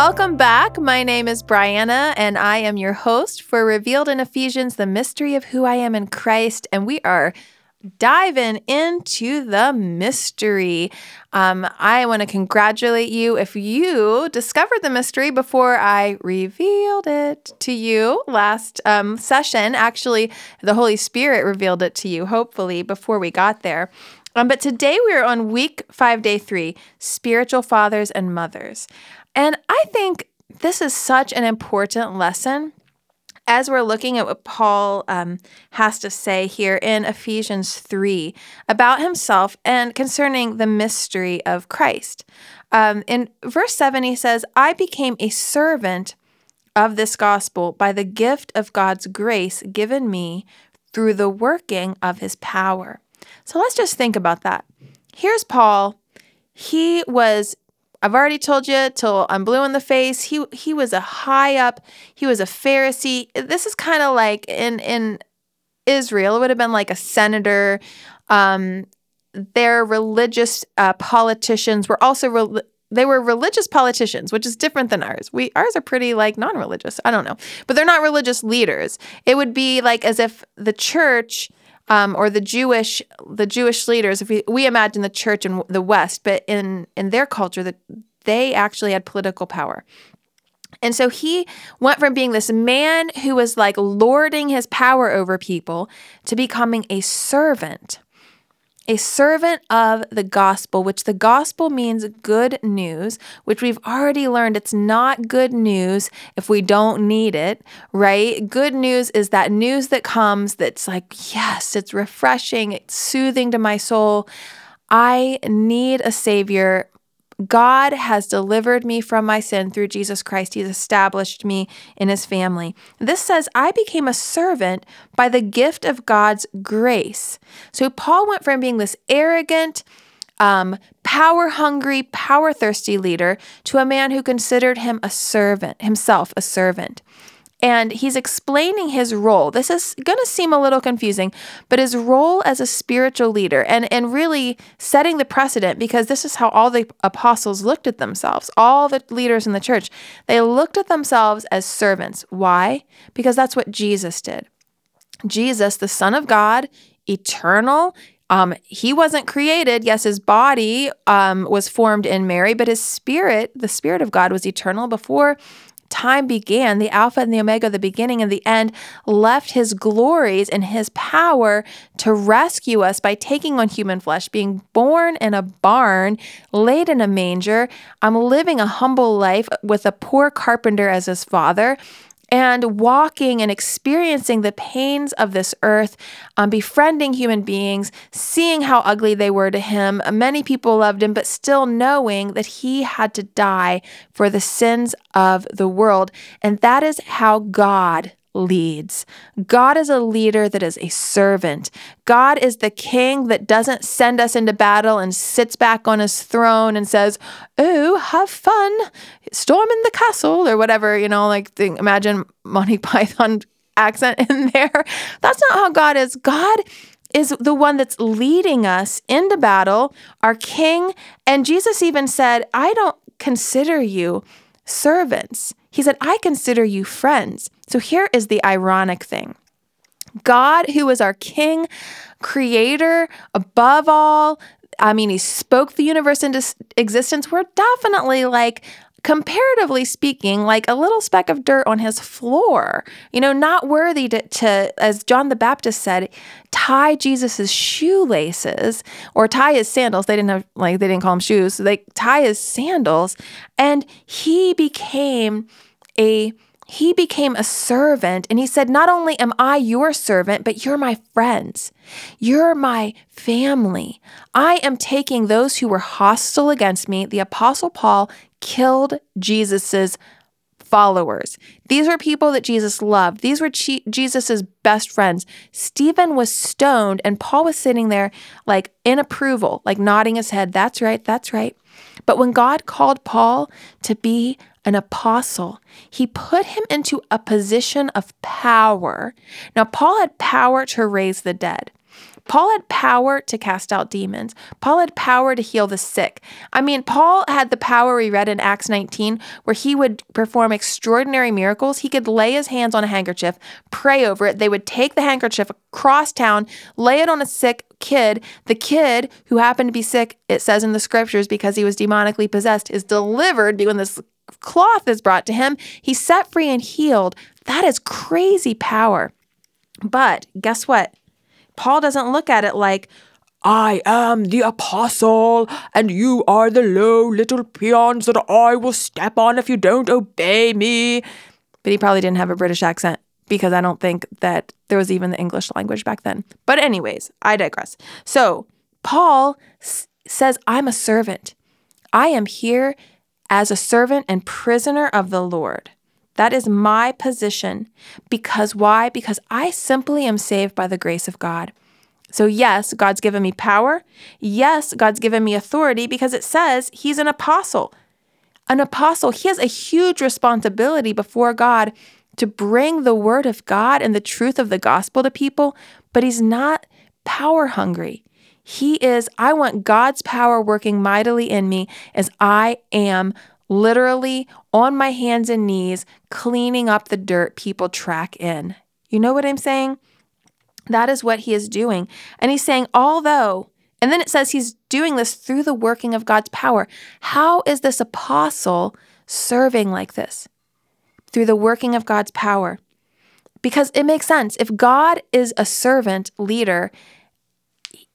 Welcome back. My name is Brianna, and I am your host for Revealed in Ephesians, the mystery of who I am in Christ. And we are diving into the mystery. Um, I want to congratulate you if you discovered the mystery before I revealed it to you last um, session. Actually, the Holy Spirit revealed it to you, hopefully, before we got there. Um, but today we are on week five, day three spiritual fathers and mothers. And I think this is such an important lesson as we're looking at what Paul um, has to say here in Ephesians 3 about himself and concerning the mystery of Christ. Um, in verse 7, he says, I became a servant of this gospel by the gift of God's grace given me through the working of his power. So let's just think about that. Here's Paul. He was I've already told you till I'm blue in the face. He he was a high up. He was a Pharisee. This is kind of like in in Israel. It would have been like a senator. Um, their religious uh, politicians were also re- they were religious politicians, which is different than ours. We ours are pretty like non-religious. I don't know, but they're not religious leaders. It would be like as if the church um, or the Jewish the Jewish leaders. If we, we imagine the church in the West, but in in their culture, that they actually had political power. And so he went from being this man who was like lording his power over people to becoming a servant a servant of the gospel, which the gospel means good news, which we've already learned it's not good news if we don't need it, right? Good news is that news that comes that's like, yes, it's refreshing, it's soothing to my soul. I need a savior. God has delivered me from my sin through Jesus Christ. He's established me in his family. This says, I became a servant by the gift of God's grace. So Paul went from being this arrogant, um, power hungry, power thirsty leader to a man who considered him a servant, himself a servant and he's explaining his role. This is going to seem a little confusing, but his role as a spiritual leader and, and really setting the precedent because this is how all the apostles looked at themselves, all the leaders in the church. They looked at themselves as servants. Why? Because that's what Jesus did. Jesus, the Son of God, eternal, um, he wasn't created. Yes, his body um, was formed in Mary, but his spirit, the Spirit of God, was eternal before time began, the Alpha and the Omega, the beginning and the end, left his glories and his power to rescue us by taking on human flesh, being born in a barn, laid in a manger. I'm living a humble life with a poor carpenter as his father and walking and experiencing the pains of this earth, um, befriending human beings, seeing how ugly they were to him. Many people loved him, but still knowing that he had to die for the sins of the world. And that is how God leads. God is a leader that is a servant. God is the king that doesn't send us into battle and sits back on his throne and says, Oh, have fun, storm in the castle, or whatever, you know, like imagine Monty Python accent in there. That's not how God is. God is the one that's leading us into battle, our king. And Jesus even said, I don't consider you servants. He said, I consider you friends. So here is the ironic thing God, who is our king, creator, above all, I mean, he spoke the universe into existence. We're definitely like, comparatively speaking, like a little speck of dirt on his floor. You know, not worthy to, to as John the Baptist said, tie Jesus's shoelaces or tie his sandals. They didn't have like they didn't call him shoes. So they tie his sandals, and he became a he became a servant and he said, Not only am I your servant, but you're my friends. You're my family. I am taking those who were hostile against me. The Apostle Paul killed Jesus's followers. These were people that Jesus loved. These were Jesus's best friends. Stephen was stoned, and Paul was sitting there, like in approval, like nodding his head. That's right, that's right. But when God called Paul to be an apostle, he put him into a position of power. Now, Paul had power to raise the dead. Paul had power to cast out demons. Paul had power to heal the sick. I mean, Paul had the power we read in Acts 19 where he would perform extraordinary miracles. He could lay his hands on a handkerchief, pray over it. They would take the handkerchief across town, lay it on a sick kid. The kid who happened to be sick, it says in the scriptures, because he was demonically possessed, is delivered when this cloth is brought to him. He's set free and healed. That is crazy power. But guess what? Paul doesn't look at it like, I am the apostle, and you are the low little peons that I will step on if you don't obey me. But he probably didn't have a British accent because I don't think that there was even the English language back then. But, anyways, I digress. So, Paul s- says, I'm a servant. I am here as a servant and prisoner of the Lord. That is my position. Because why? Because I simply am saved by the grace of God. So, yes, God's given me power. Yes, God's given me authority because it says he's an apostle. An apostle, he has a huge responsibility before God to bring the word of God and the truth of the gospel to people, but he's not power hungry. He is, I want God's power working mightily in me as I am literally on my hands and knees, cleaning up the dirt people track in. You know what I'm saying? That is what he is doing. And he's saying, although, and then it says he's doing this through the working of God's power. How is this apostle serving like this? Through the working of God's power. Because it makes sense. If God is a servant leader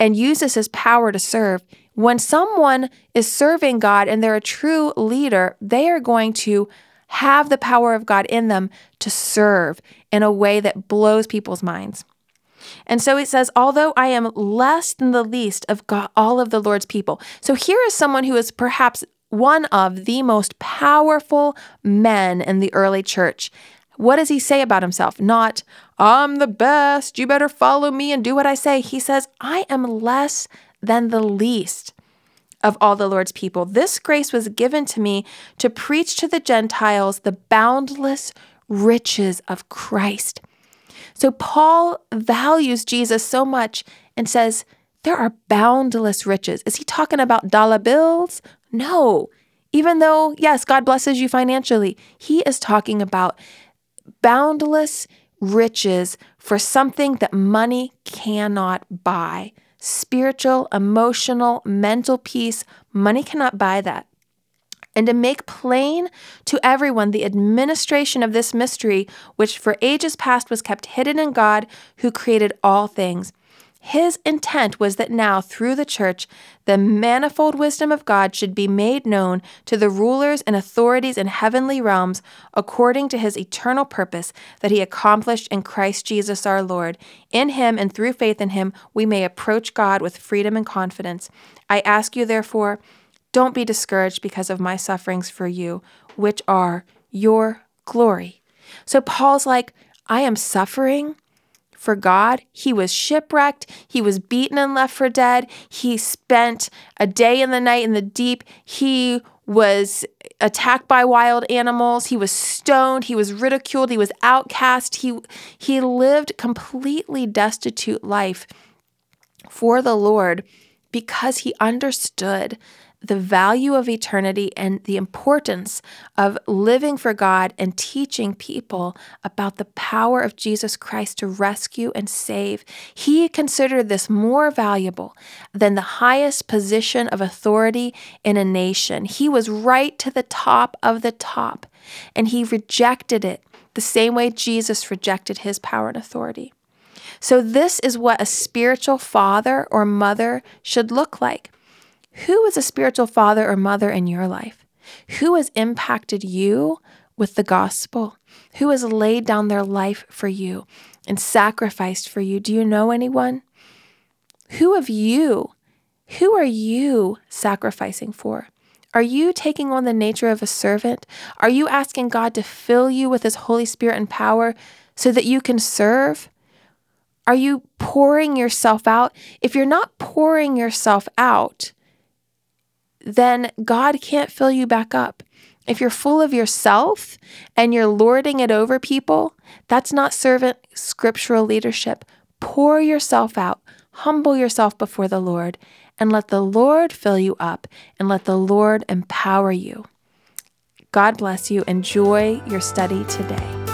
and uses his power to serve, when someone is serving God and they're a true leader, they are going to have the power of God in them to serve in a way that blows people's minds. And so it says, although I am less than the least of God, all of the Lord's people. So here is someone who is perhaps one of the most powerful men in the early church. What does he say about himself? Not, I'm the best, you better follow me and do what I say. He says, I am less than the least of all the Lord's people. This grace was given to me to preach to the Gentiles the boundless riches of Christ. So Paul values Jesus so much and says, there are boundless riches. Is he talking about dollar bills? No. Even though, yes, God blesses you financially, he is talking about boundless riches for something that money cannot buy spiritual, emotional, mental peace. Money cannot buy that. And to make plain to everyone the administration of this mystery, which for ages past was kept hidden in God who created all things. His intent was that now, through the church, the manifold wisdom of God should be made known to the rulers and authorities in heavenly realms according to his eternal purpose that he accomplished in Christ Jesus our Lord. In him and through faith in him, we may approach God with freedom and confidence. I ask you, therefore, don't be discouraged because of my sufferings for you, which are your glory. So Paul's like, I am suffering for God. He was shipwrecked. He was beaten and left for dead. He spent a day and the night in the deep. He was attacked by wild animals. He was stoned. He was ridiculed. He was outcast. He, he lived completely destitute life for the Lord because he understood the value of eternity and the importance of living for God and teaching people about the power of Jesus Christ to rescue and save. He considered this more valuable than the highest position of authority in a nation. He was right to the top of the top, and he rejected it the same way Jesus rejected his power and authority. So, this is what a spiritual father or mother should look like. Who is a spiritual father or mother in your life? Who has impacted you with the gospel? Who has laid down their life for you and sacrificed for you? Do you know anyone? Who of you, who are you sacrificing for? Are you taking on the nature of a servant? Are you asking God to fill you with His Holy Spirit and power so that you can serve? Are you pouring yourself out? If you're not pouring yourself out, then God can't fill you back up. If you're full of yourself and you're lording it over people, that's not servant scriptural leadership. Pour yourself out, humble yourself before the Lord, and let the Lord fill you up and let the Lord empower you. God bless you. Enjoy your study today.